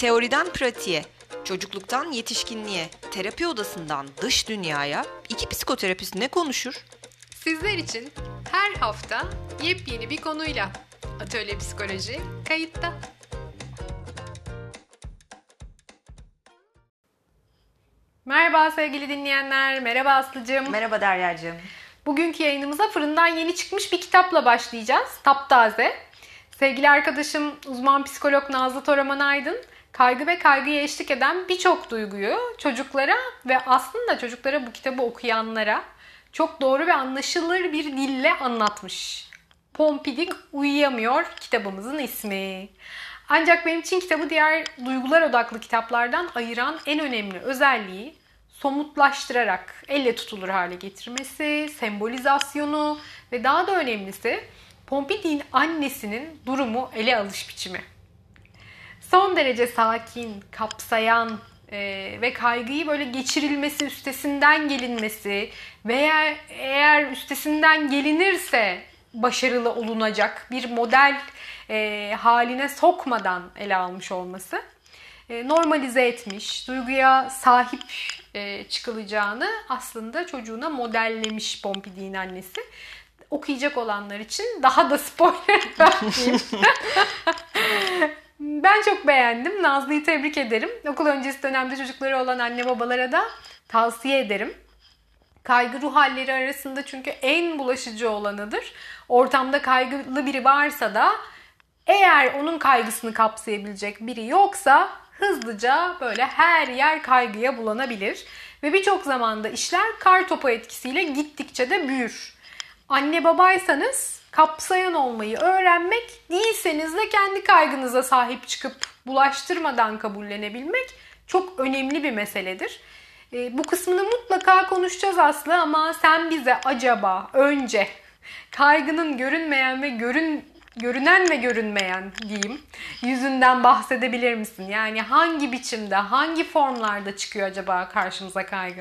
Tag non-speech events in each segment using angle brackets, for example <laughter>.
Teoriden pratiğe, çocukluktan yetişkinliğe, terapi odasından dış dünyaya iki psikoterapist ne konuşur? Sizler için her hafta yepyeni bir konuyla Atölye Psikoloji kayıtta. Merhaba sevgili dinleyenler, merhaba Aslı'cığım. Merhaba Derya'cığım. Bugünkü yayınımıza fırından yeni çıkmış bir kitapla başlayacağız. Taptaze. Sevgili arkadaşım uzman psikolog Nazlı Toraman Aydın kaygı ve kaygıya eşlik eden birçok duyguyu çocuklara ve aslında çocuklara bu kitabı okuyanlara çok doğru ve anlaşılır bir dille anlatmış. Pompidik Uyuyamıyor kitabımızın ismi. Ancak benim için kitabı diğer duygular odaklı kitaplardan ayıran en önemli özelliği somutlaştırarak elle tutulur hale getirmesi, sembolizasyonu ve daha da önemlisi Pompidik'in annesinin durumu ele alış biçimi. Son derece sakin, kapsayan e, ve kaygıyı böyle geçirilmesi, üstesinden gelinmesi veya eğer üstesinden gelinirse başarılı olunacak bir model e, haline sokmadan ele almış olması e, normalize etmiş, duyguya sahip e, çıkılacağını aslında çocuğuna modellemiş Pompidik'in annesi. Okuyacak olanlar için daha da spoiler <laughs> vermeyeyim. <laughs> ben çok beğendim. Nazlı'yı tebrik ederim. Okul öncesi dönemde çocukları olan anne babalara da tavsiye ederim. Kaygı ruh halleri arasında çünkü en bulaşıcı olanıdır. Ortamda kaygılı biri varsa da eğer onun kaygısını kapsayabilecek biri yoksa hızlıca böyle her yer kaygıya bulanabilir. Ve birçok zamanda işler kar topu etkisiyle gittikçe de büyür. Anne babaysanız kapsayan olmayı öğrenmek, değilseniz de kendi kaygınıza sahip çıkıp bulaştırmadan kabullenebilmek çok önemli bir meseledir. E, bu kısmını mutlaka konuşacağız Aslı ama sen bize acaba önce kaygının görünmeyen ve görün görünen ve görünmeyen diyeyim yüzünden bahsedebilir misin? Yani hangi biçimde, hangi formlarda çıkıyor acaba karşımıza kaygı?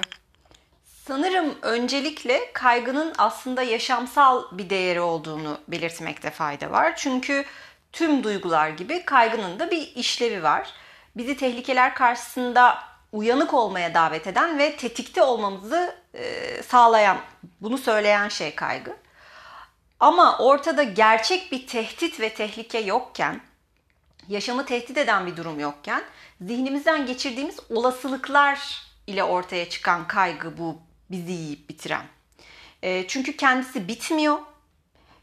Sanırım öncelikle kaygının aslında yaşamsal bir değeri olduğunu belirtmekte fayda var. Çünkü tüm duygular gibi kaygının da bir işlevi var. Bizi tehlikeler karşısında uyanık olmaya davet eden ve tetikte olmamızı e, sağlayan, bunu söyleyen şey kaygı. Ama ortada gerçek bir tehdit ve tehlike yokken, yaşamı tehdit eden bir durum yokken, zihnimizden geçirdiğimiz olasılıklar ile ortaya çıkan kaygı bu bizi yiyip bitiren. E, çünkü kendisi bitmiyor.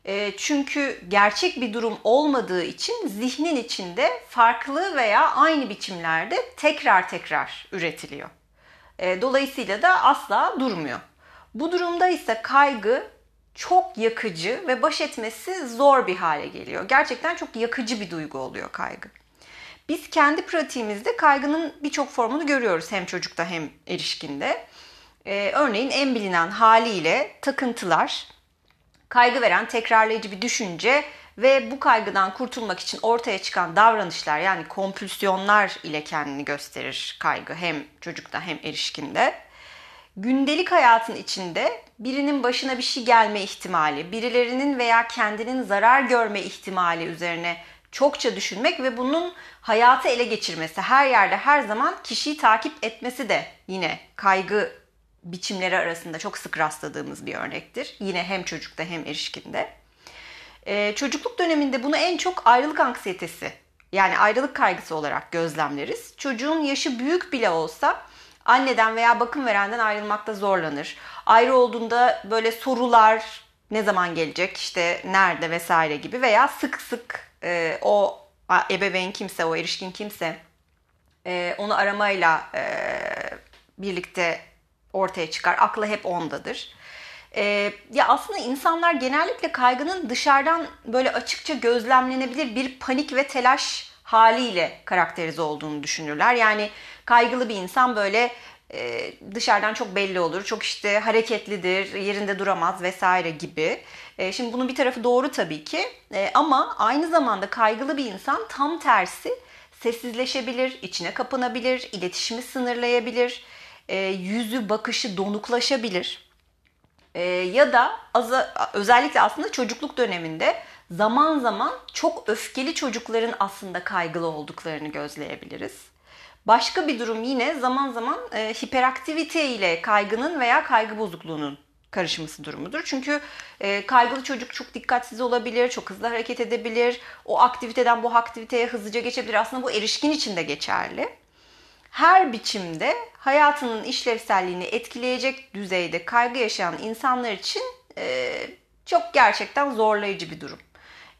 E, çünkü gerçek bir durum olmadığı için zihnin içinde farklı veya aynı biçimlerde tekrar tekrar üretiliyor. E, dolayısıyla da asla durmuyor. Bu durumda ise kaygı çok yakıcı ve baş etmesi zor bir hale geliyor. Gerçekten çok yakıcı bir duygu oluyor kaygı. Biz kendi pratiğimizde kaygının birçok formunu görüyoruz hem çocukta hem erişkinde. Ee, örneğin en bilinen haliyle takıntılar, kaygı veren tekrarlayıcı bir düşünce ve bu kaygıdan kurtulmak için ortaya çıkan davranışlar yani kompülsiyonlar ile kendini gösterir kaygı hem çocukta hem erişkinde. Gündelik hayatın içinde birinin başına bir şey gelme ihtimali, birilerinin veya kendinin zarar görme ihtimali üzerine çokça düşünmek ve bunun hayatı ele geçirmesi, her yerde her zaman kişiyi takip etmesi de yine kaygı biçimleri arasında çok sık rastladığımız bir örnektir. Yine hem çocukta hem erişkinde. Ee, çocukluk döneminde bunu en çok ayrılık anksiyetesi yani ayrılık kaygısı olarak gözlemleriz. Çocuğun yaşı büyük bile olsa anneden veya bakım verenden ayrılmakta zorlanır. Ayrı olduğunda böyle sorular ne zaman gelecek işte nerede vesaire gibi veya sık sık e, o ebeveyn kimse o erişkin kimse e, onu aramayla e, birlikte ortaya çıkar. Aklı hep ondadır. Ee, ya aslında insanlar genellikle kaygının dışarıdan böyle açıkça gözlemlenebilir bir panik ve telaş haliyle karakterize olduğunu düşünürler. Yani kaygılı bir insan böyle e, dışarıdan çok belli olur. Çok işte hareketlidir, yerinde duramaz vesaire gibi. E, şimdi bunun bir tarafı doğru tabii ki. E, ama aynı zamanda kaygılı bir insan tam tersi sessizleşebilir, içine kapanabilir, iletişimi sınırlayabilir e, yüzü bakışı donuklaşabilir. E, ya da az, özellikle aslında çocukluk döneminde zaman zaman çok öfkeli çocukların aslında kaygılı olduklarını gözleyebiliriz. Başka bir durum yine zaman zaman e, hiperaktivite ile kaygının veya kaygı bozukluğunun karışması durumudur. Çünkü e, kaygılı çocuk çok dikkatsiz olabilir, çok hızlı hareket edebilir. O aktiviteden bu aktiviteye hızlıca geçebilir. Aslında bu erişkin için de geçerli. Her biçimde hayatının işlevselliğini etkileyecek düzeyde kaygı yaşayan insanlar için e, çok gerçekten zorlayıcı bir durum.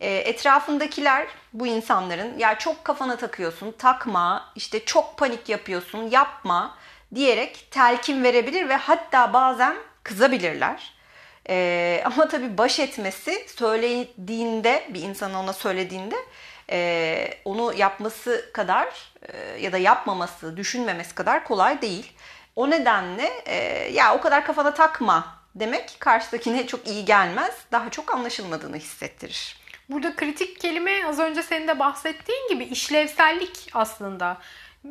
E, etrafındakiler bu insanların ya çok kafana takıyorsun, takma, işte çok panik yapıyorsun, yapma diyerek telkin verebilir ve hatta bazen kızabilirler. Ee, ama tabii baş etmesi söylediğinde bir insan ona söylediğinde e, onu yapması kadar e, ya da yapmaması, düşünmemesi kadar kolay değil. O nedenle e, ya o kadar kafana takma demek karşıdakine çok iyi gelmez. Daha çok anlaşılmadığını hissettirir. Burada kritik kelime az önce senin de bahsettiğin gibi işlevsellik aslında.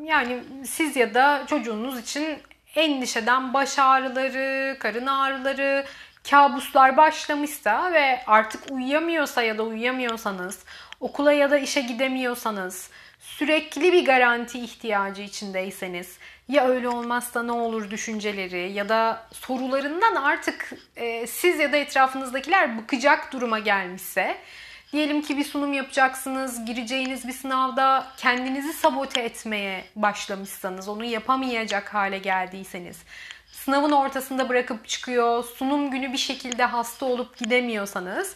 Yani siz ya da çocuğunuz için endişeden baş ağrıları, karın ağrıları, kabuslar başlamışsa ve artık uyuyamıyorsa ya da uyuyamıyorsanız, okula ya da işe gidemiyorsanız, sürekli bir garanti ihtiyacı içindeyseniz, ya öyle olmazsa ne olur düşünceleri ya da sorularından artık e, siz ya da etrafınızdakiler bıkacak duruma gelmişse Diyelim ki bir sunum yapacaksınız, gireceğiniz bir sınavda kendinizi sabote etmeye başlamışsanız, onu yapamayacak hale geldiyseniz, sınavın ortasında bırakıp çıkıyor, sunum günü bir şekilde hasta olup gidemiyorsanız,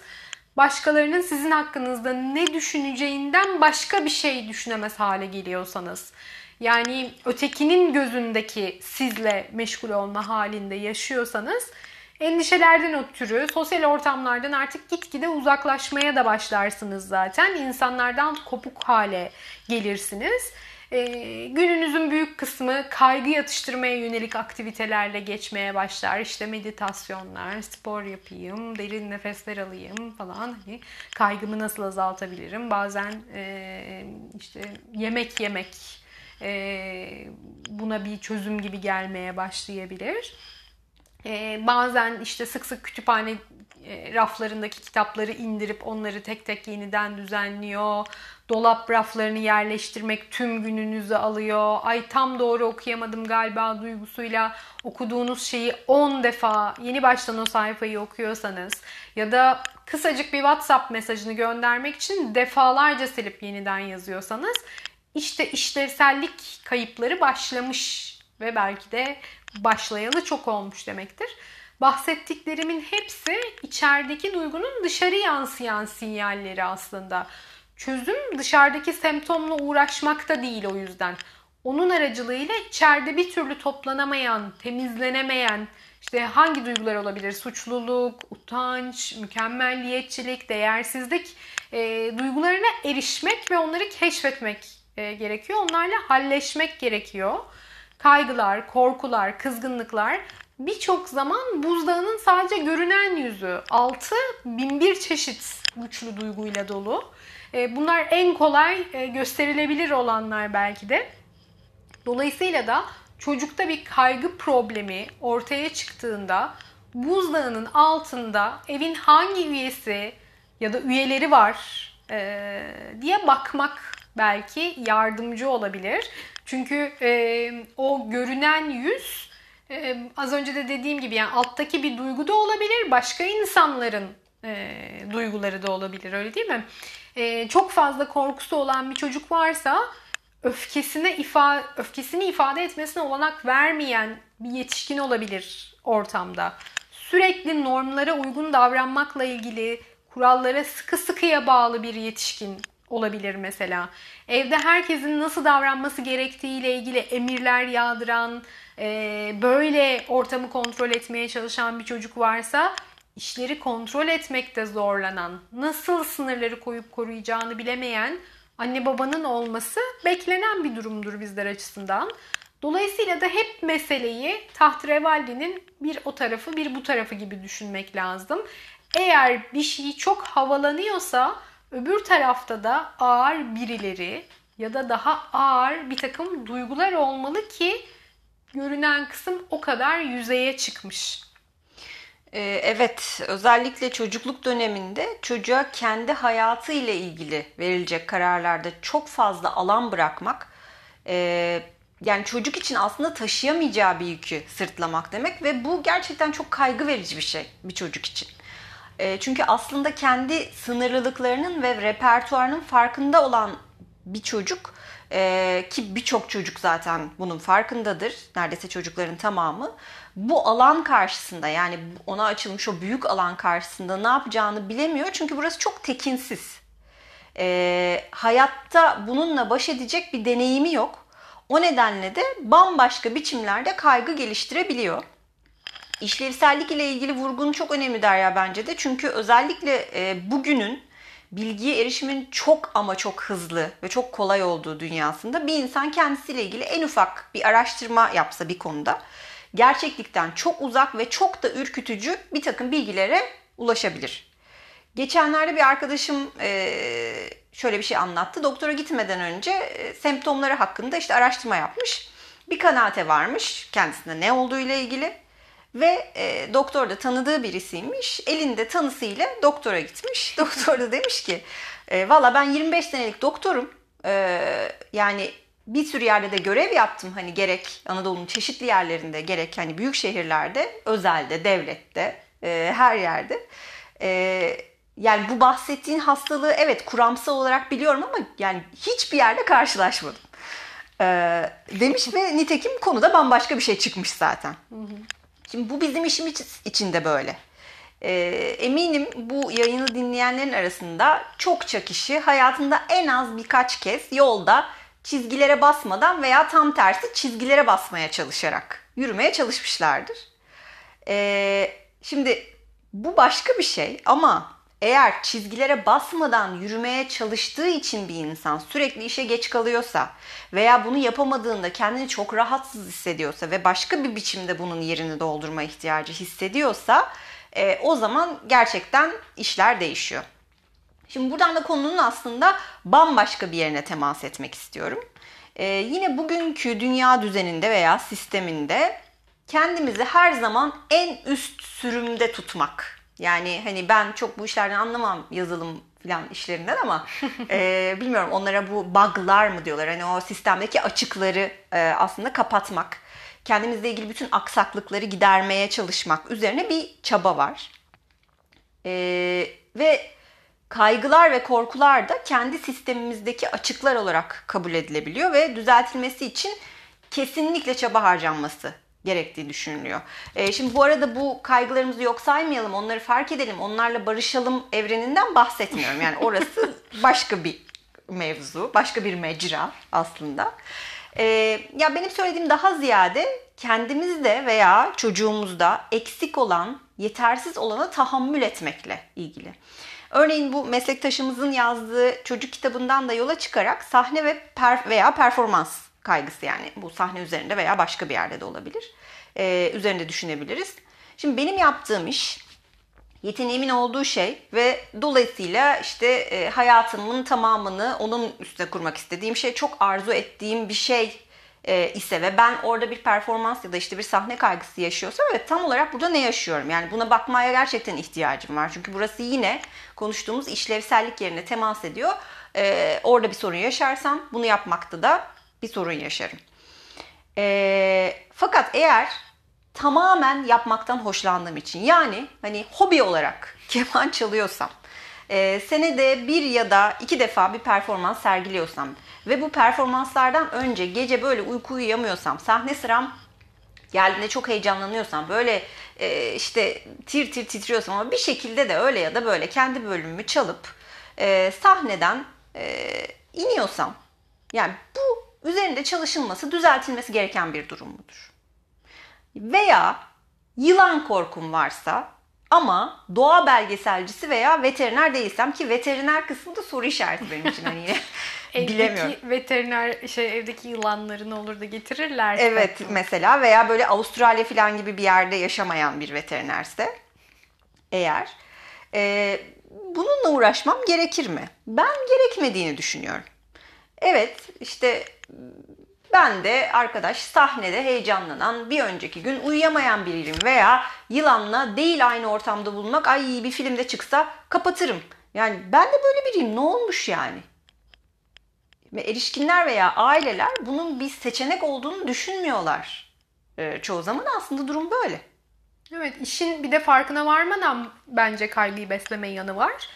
başkalarının sizin hakkınızda ne düşüneceğinden başka bir şey düşünemez hale geliyorsanız, yani ötekinin gözündeki sizle meşgul olma halinde yaşıyorsanız Endişelerden ötürü sosyal ortamlardan artık gitgide uzaklaşmaya da başlarsınız zaten. İnsanlardan kopuk hale gelirsiniz. Ee, gününüzün büyük kısmı kaygı yatıştırmaya yönelik aktivitelerle geçmeye başlar. İşte meditasyonlar, spor yapayım, derin nefesler alayım falan. Hani kaygımı nasıl azaltabilirim? Bazen e, işte yemek yemek e, buna bir çözüm gibi gelmeye başlayabilir. E, bazen işte sık sık kütüphane e, raflarındaki kitapları indirip onları tek tek yeniden düzenliyor. Dolap raflarını yerleştirmek tüm gününüzü alıyor. Ay tam doğru okuyamadım galiba duygusuyla okuduğunuz şeyi 10 defa yeni baştan o sayfayı okuyorsanız ya da kısacık bir WhatsApp mesajını göndermek için defalarca silip yeniden yazıyorsanız işte işlevsellik kayıpları başlamış ve belki de başlayalı çok olmuş demektir. Bahsettiklerimin hepsi içerideki duygunun dışarı yansıyan sinyalleri aslında. Çözüm dışarıdaki semptomla uğraşmakta değil o yüzden. Onun aracılığıyla içeride bir türlü toplanamayan, temizlenemeyen, işte hangi duygular olabilir? Suçluluk, utanç, mükemmelliyetçilik, değersizlik e, duygularına erişmek ve onları keşfetmek e, gerekiyor. Onlarla halleşmek gerekiyor kaygılar, korkular, kızgınlıklar birçok zaman buzdağının sadece görünen yüzü. Altı binbir çeşit güçlü duyguyla dolu. E, bunlar en kolay e, gösterilebilir olanlar belki de. Dolayısıyla da çocukta bir kaygı problemi ortaya çıktığında buzdağının altında evin hangi üyesi ya da üyeleri var e, diye bakmak belki yardımcı olabilir. Çünkü o görünen yüz e, az önce de dediğim gibi yani alttaki bir duygu da olabilir. Başka insanların e, duyguları da olabilir öyle değil mi? E, çok fazla korkusu olan bir çocuk varsa öfkesine ifa öfkesini ifade etmesine olanak vermeyen bir yetişkin olabilir ortamda. Sürekli normlara uygun davranmakla ilgili kurallara sıkı sıkıya bağlı bir yetişkin olabilir mesela. Evde herkesin nasıl davranması gerektiği ile ilgili emirler yağdıran, e, böyle ortamı kontrol etmeye çalışan bir çocuk varsa işleri kontrol etmekte zorlanan, nasıl sınırları koyup koruyacağını bilemeyen anne babanın olması beklenen bir durumdur bizler açısından. Dolayısıyla da hep meseleyi tahterevalli'nin bir o tarafı bir bu tarafı gibi düşünmek lazım. Eğer bir şey çok havalanıyorsa Öbür tarafta da ağır birileri ya da daha ağır bir takım duygular olmalı ki görünen kısım o kadar yüzeye çıkmış. Ee, evet, özellikle çocukluk döneminde çocuğa kendi hayatı ile ilgili verilecek kararlarda çok fazla alan bırakmak, e, yani çocuk için aslında taşıyamayacağı bir yükü sırtlamak demek ve bu gerçekten çok kaygı verici bir şey bir çocuk için. E, çünkü aslında kendi sınırlılıklarının ve repertuarının farkında olan bir çocuk e, ki birçok çocuk zaten bunun farkındadır. Neredeyse çocukların tamamı. Bu alan karşısında yani ona açılmış o büyük alan karşısında ne yapacağını bilemiyor. Çünkü burası çok tekinsiz. E, hayatta bununla baş edecek bir deneyimi yok. O nedenle de bambaşka biçimlerde kaygı geliştirebiliyor. İşlevsellik ile ilgili vurgun çok önemli Derya bence de. Çünkü özellikle e, bugünün bilgiye erişimin çok ama çok hızlı ve çok kolay olduğu dünyasında bir insan kendisiyle ilgili en ufak bir araştırma yapsa bir konuda gerçeklikten çok uzak ve çok da ürkütücü bir takım bilgilere ulaşabilir. Geçenlerde bir arkadaşım şöyle bir şey anlattı. Doktora gitmeden önce semptomları hakkında işte araştırma yapmış. Bir kanaate varmış kendisinde ne olduğu ile ilgili. Ve e, doktor da tanıdığı birisiymiş. Elinde tanısıyla doktora gitmiş. <laughs> Doktor da demiş ki e, valla ben 25 senelik doktorum. E, yani bir sürü yerde de görev yaptım. Hani gerek Anadolu'nun çeşitli yerlerinde gerek hani büyük şehirlerde, özelde, devlette, e, her yerde. E, yani bu bahsettiğin hastalığı evet kuramsal olarak biliyorum ama yani hiçbir yerde karşılaşmadım. E, demiş ve nitekim konuda bambaşka bir şey çıkmış zaten. Hı hı. Şimdi bu bizim işimiz için de böyle. E, eminim bu yayını dinleyenlerin arasında çokça kişi hayatında en az birkaç kez yolda çizgilere basmadan veya tam tersi çizgilere basmaya çalışarak yürümeye çalışmışlardır. E, şimdi bu başka bir şey ama eğer çizgilere basmadan yürümeye çalıştığı için bir insan sürekli işe geç kalıyorsa veya bunu yapamadığında kendini çok rahatsız hissediyorsa ve başka bir biçimde bunun yerini doldurma ihtiyacı hissediyorsa e, o zaman gerçekten işler değişiyor. Şimdi buradan da konunun aslında bambaşka bir yerine temas etmek istiyorum. E, yine bugünkü dünya düzeninde veya sisteminde kendimizi her zaman en üst sürümde tutmak yani hani ben çok bu işlerden anlamam yazılım falan işlerinden ama <laughs> e, bilmiyorum onlara bu bug'lar mı diyorlar. Hani o sistemdeki açıkları e, aslında kapatmak. Kendimizle ilgili bütün aksaklıkları gidermeye çalışmak üzerine bir çaba var. E, ve kaygılar ve korkular da kendi sistemimizdeki açıklar olarak kabul edilebiliyor ve düzeltilmesi için kesinlikle çaba harcanması gerektiği düşünülüyor. E, şimdi bu arada bu kaygılarımızı yok saymayalım, onları fark edelim, onlarla barışalım evreninden bahsetmiyorum. Yani orası <laughs> başka bir mevzu, başka bir mecra aslında. E, ya benim söylediğim daha ziyade kendimizde veya çocuğumuzda eksik olan, yetersiz olana tahammül etmekle ilgili. Örneğin bu meslektaşımızın yazdığı çocuk kitabından da yola çıkarak sahne ve per veya performans kaygısı yani bu sahne üzerinde veya başka bir yerde de olabilir. Ee, üzerinde düşünebiliriz. Şimdi benim yaptığım iş yeteneğimin olduğu şey ve dolayısıyla işte e, hayatımın tamamını onun üstüne kurmak istediğim şey çok arzu ettiğim bir şey e, ise ve ben orada bir performans ya da işte bir sahne kaygısı yaşıyorsam evet tam olarak burada ne yaşıyorum? Yani buna bakmaya gerçekten ihtiyacım var. Çünkü burası yine konuştuğumuz işlevsellik yerine temas ediyor. E, orada bir sorun yaşarsam bunu yapmakta da bir sorun yaşarım. E, fakat eğer tamamen yapmaktan hoşlandığım için yani hani hobi olarak <laughs> keman çalıyorsam e, senede bir ya da iki defa bir performans sergiliyorsam ve bu performanslardan önce gece böyle uyku uyuyamıyorsam sahne sıram geldiğinde çok heyecanlanıyorsam böyle e, işte tir tir titriyorsam ama bir şekilde de öyle ya da böyle kendi bölümümü çalıp e, sahneden e, iniyorsam yani bu üzerinde çalışılması, düzeltilmesi gereken bir durum mudur? Veya yılan korkum varsa ama doğa belgeselcisi veya veteriner değilsem ki veteriner kısmı da soru işareti benim için hani yine <laughs> bilemiyorum. Veteriner şey evdeki yılanları ne olur da getirirler. Evet mesela veya böyle Avustralya falan gibi bir yerde yaşamayan bir veterinerse eğer e, bununla uğraşmam gerekir mi? Ben gerekmediğini düşünüyorum. Evet işte Ben de arkadaş sahnede heyecanlanan, bir önceki gün uyuyamayan biriyim veya yılanla değil aynı ortamda bulunmak, ay bir filmde çıksa kapatırım. Yani ben de böyle biriyim. Ne olmuş yani? Ve erişkinler veya aileler bunun bir seçenek olduğunu düşünmüyorlar. Ee, çoğu zaman aslında durum böyle. Evet işin bir de farkına varmadan bence kaygıyı besleme yanı var.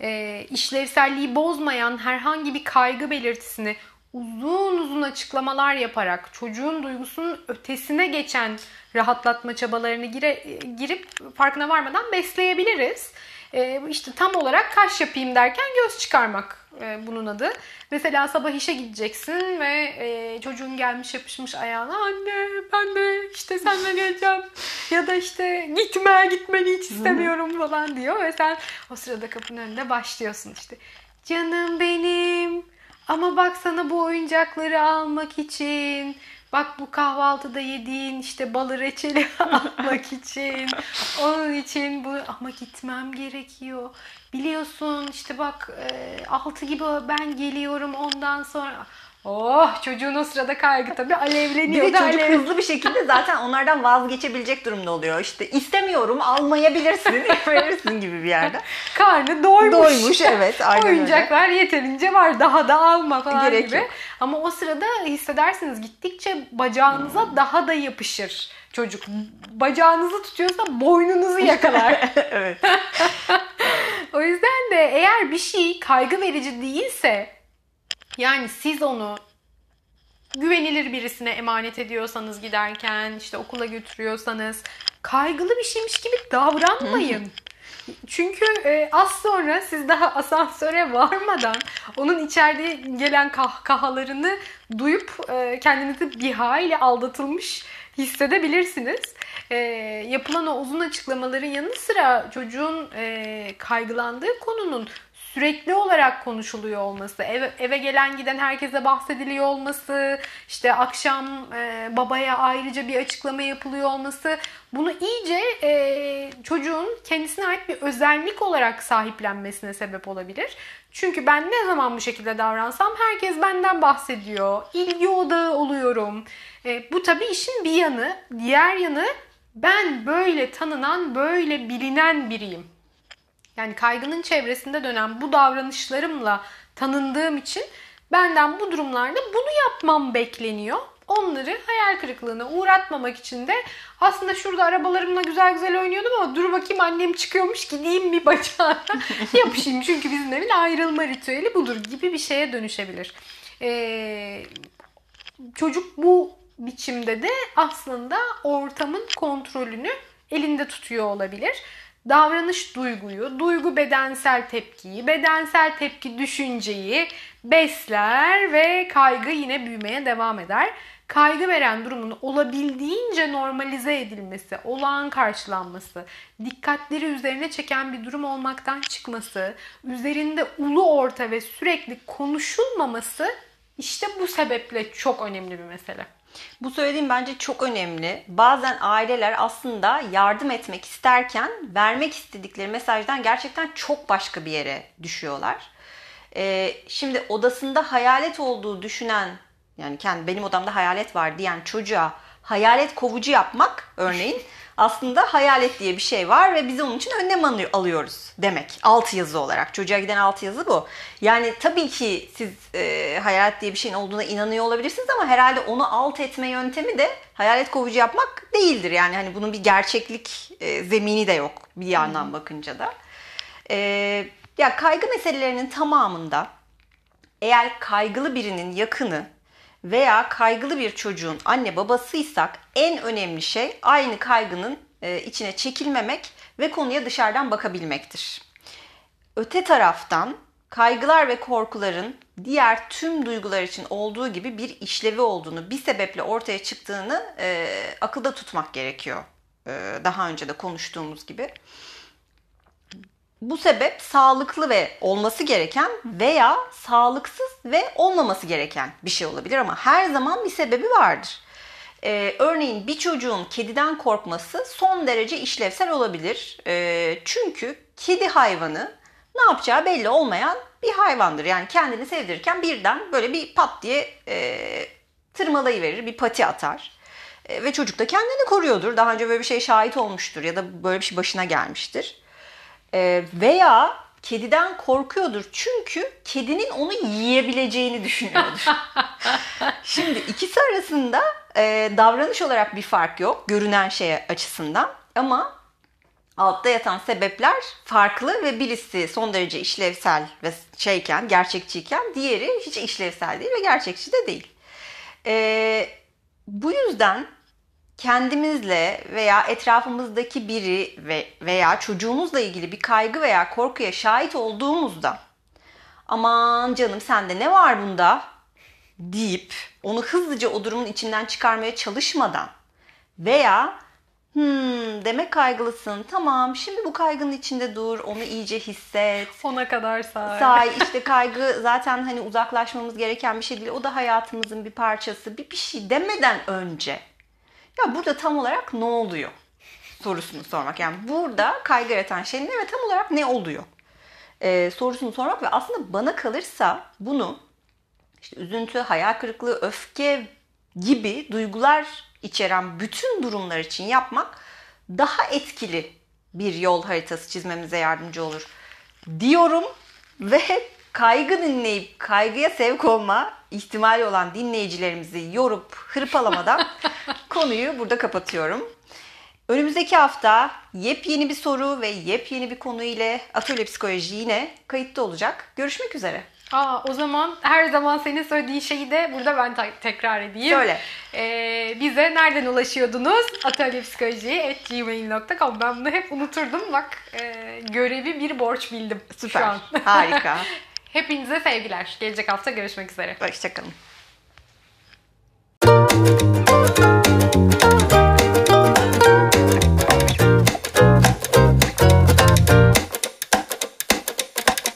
E, işlevselliği bozmayan herhangi bir kaygı belirtisini uzun uzun açıklamalar yaparak çocuğun duygusunun ötesine geçen rahatlatma çabalarını gire, girip farkına varmadan besleyebiliriz. E, işte tam olarak kaş yapayım derken göz çıkarmak e, bunun adı. Mesela sabah işe gideceksin ve e, çocuğun gelmiş yapışmış ayağına anne ben de işte seninle geleceğim ya da işte gitme gitmeni hiç istemiyorum falan diyor ve sen o sırada kapının önünde başlıyorsun işte canım benim ama bak sana bu oyuncakları almak için Bak bu kahvaltıda yediğin işte balı reçeli <laughs> almak için. Onun için bu ama gitmem gerekiyor. Biliyorsun işte bak e, 6 gibi ben geliyorum ondan sonra. Oh çocuğun o sırada kaygı tabii alevleniyor. Bir de çocuk alev... hızlı bir şekilde zaten onlardan vazgeçebilecek durumda oluyor. İşte istemiyorum almayabilirsin, <laughs> verirsin gibi bir yerde. <laughs> Karnı doymuş. Doymuş evet. <laughs> Aynen Oyuncaklar öyle. yeterince var daha da alma falan Gerek gibi. yok. Ama o sırada hissedersiniz gittikçe bacağınıza Hmm. daha da yapışır çocuk. Bacağınızı tutuyorsa boynunuzu yakalar. evet. o yüzden de eğer bir şey kaygı verici değilse yani siz onu güvenilir birisine emanet ediyorsanız giderken işte okula götürüyorsanız kaygılı bir şeymiş gibi davranmayın. Çünkü e, az sonra siz daha asansöre varmadan onun içeride gelen kahkahalarını duyup e, kendinizi bir hayli aldatılmış hissedebilirsiniz. E, yapılan o uzun açıklamaların yanı sıra çocuğun e, kaygılandığı konunun sürekli olarak konuşuluyor olması, eve, eve gelen giden herkese bahsediliyor olması, işte akşam e, babaya ayrıca bir açıklama yapılıyor olması bunu iyice e, çocuğun kendisine ait bir özellik olarak sahiplenmesine sebep olabilir. Çünkü ben ne zaman bu şekilde davransam herkes benden bahsediyor, ilgi odağı oluyorum. E, bu tabii işin bir yanı. Diğer yanı ben böyle tanınan, böyle bilinen biriyim. Yani kaygının çevresinde dönen bu davranışlarımla tanındığım için benden bu durumlarda bunu yapmam bekleniyor. Onları hayal kırıklığına uğratmamak için de aslında şurada arabalarımla güzel güzel oynuyordum ama dur bakayım annem çıkıyormuş gideyim bir bacağına <laughs> yapışayım. Çünkü bizim evin ayrılma ritüeli budur gibi bir şeye dönüşebilir. Ee, çocuk bu biçimde de aslında ortamın kontrolünü elinde tutuyor olabilir davranış duyguyu, duygu bedensel tepkiyi, bedensel tepki düşünceyi besler ve kaygı yine büyümeye devam eder. Kaygı veren durumun olabildiğince normalize edilmesi, olağan karşılanması, dikkatleri üzerine çeken bir durum olmaktan çıkması, üzerinde ulu orta ve sürekli konuşulmaması işte bu sebeple çok önemli bir mesele. Bu söylediğim bence çok önemli. Bazen aileler aslında yardım etmek isterken vermek istedikleri mesajdan gerçekten çok başka bir yere düşüyorlar. Ee, şimdi odasında hayalet olduğu düşünen yani kendi benim odamda hayalet var diyen çocuğa hayalet kovucu yapmak örneğin <laughs> aslında hayalet diye bir şey var ve biz onun için önlem alıyoruz demek. Alt yazı olarak. Çocuğa giden alt yazı bu. Yani tabii ki siz e, hayalet diye bir şeyin olduğuna inanıyor olabilirsiniz ama herhalde onu alt etme yöntemi de hayalet kovucu yapmak değildir. Yani hani bunun bir gerçeklik e, zemini de yok bir yandan hmm. bakınca da. E, ya kaygı meselelerinin tamamında eğer kaygılı birinin yakını veya kaygılı bir çocuğun anne babasıysak en önemli şey aynı kaygının e, içine çekilmemek ve konuya dışarıdan bakabilmektir. Öte taraftan kaygılar ve korkuların diğer tüm duygular için olduğu gibi bir işlevi olduğunu, bir sebeple ortaya çıktığını e, akılda tutmak gerekiyor. E, daha önce de konuştuğumuz gibi. Bu sebep sağlıklı ve olması gereken veya sağlıksız ve olmaması gereken bir şey olabilir ama her zaman bir sebebi vardır. Ee, örneğin bir çocuğun kediden korkması son derece işlevsel olabilir. Ee, çünkü kedi hayvanı ne yapacağı belli olmayan bir hayvandır. Yani kendini sevdirirken birden böyle bir pat diye e, tırmalayıverir, bir pati atar. E, ve çocuk da kendini koruyordur. Daha önce böyle bir şey şahit olmuştur ya da böyle bir şey başına gelmiştir. E, veya kediden korkuyordur çünkü kedinin onu yiyebileceğini düşünüyordur. <laughs> Şimdi ikisi arasında e, davranış olarak bir fark yok görünen şeye açısından ama altta yatan sebepler farklı ve birisi son derece işlevsel ve şeyken, gerçekçiyken diğeri hiç işlevsel değil ve gerçekçi de değil. E, bu yüzden kendimizle veya etrafımızdaki biri ve veya çocuğumuzla ilgili bir kaygı veya korkuya şahit olduğumuzda aman canım sende ne var bunda? deyip onu hızlıca o durumun içinden çıkarmaya çalışmadan veya hmm demek kaygılısın tamam şimdi bu kaygının içinde dur onu iyice hisset. Sona kadar say. say <laughs> işte kaygı zaten hani uzaklaşmamız gereken bir şey değil o da hayatımızın bir parçası. Bir bir şey demeden önce ya burada tam olarak ne oluyor sorusunu sormak. Yani burada kaygı yaratan şey ne ve tam olarak ne oluyor? Ee, sorusunu sormak ve aslında bana kalırsa bunu işte üzüntü, hayal kırıklığı, öfke gibi duygular içeren bütün durumlar için yapmak daha etkili bir yol haritası çizmemize yardımcı olur diyorum ve kaygı dinleyip kaygıya sevk olma ihtimali olan dinleyicilerimizi yorup hırpalamadan <laughs> konuyu burada kapatıyorum. Önümüzdeki hafta yepyeni bir soru ve yepyeni bir konu ile Atölye Psikoloji yine kayıtta olacak. Görüşmek üzere. Aa, o zaman her zaman senin söylediğin şeyi de burada ben te- tekrar edeyim. Söyle. Ee, bize nereden ulaşıyordunuz? atölyepsikoloji.gmail.com Ben bunu hep unuturdum. Bak e, görevi bir borç bildim Süper. şu an. Harika. <laughs> Hepinize sevgiler. Gelecek hafta görüşmek üzere. Hoşçakalın.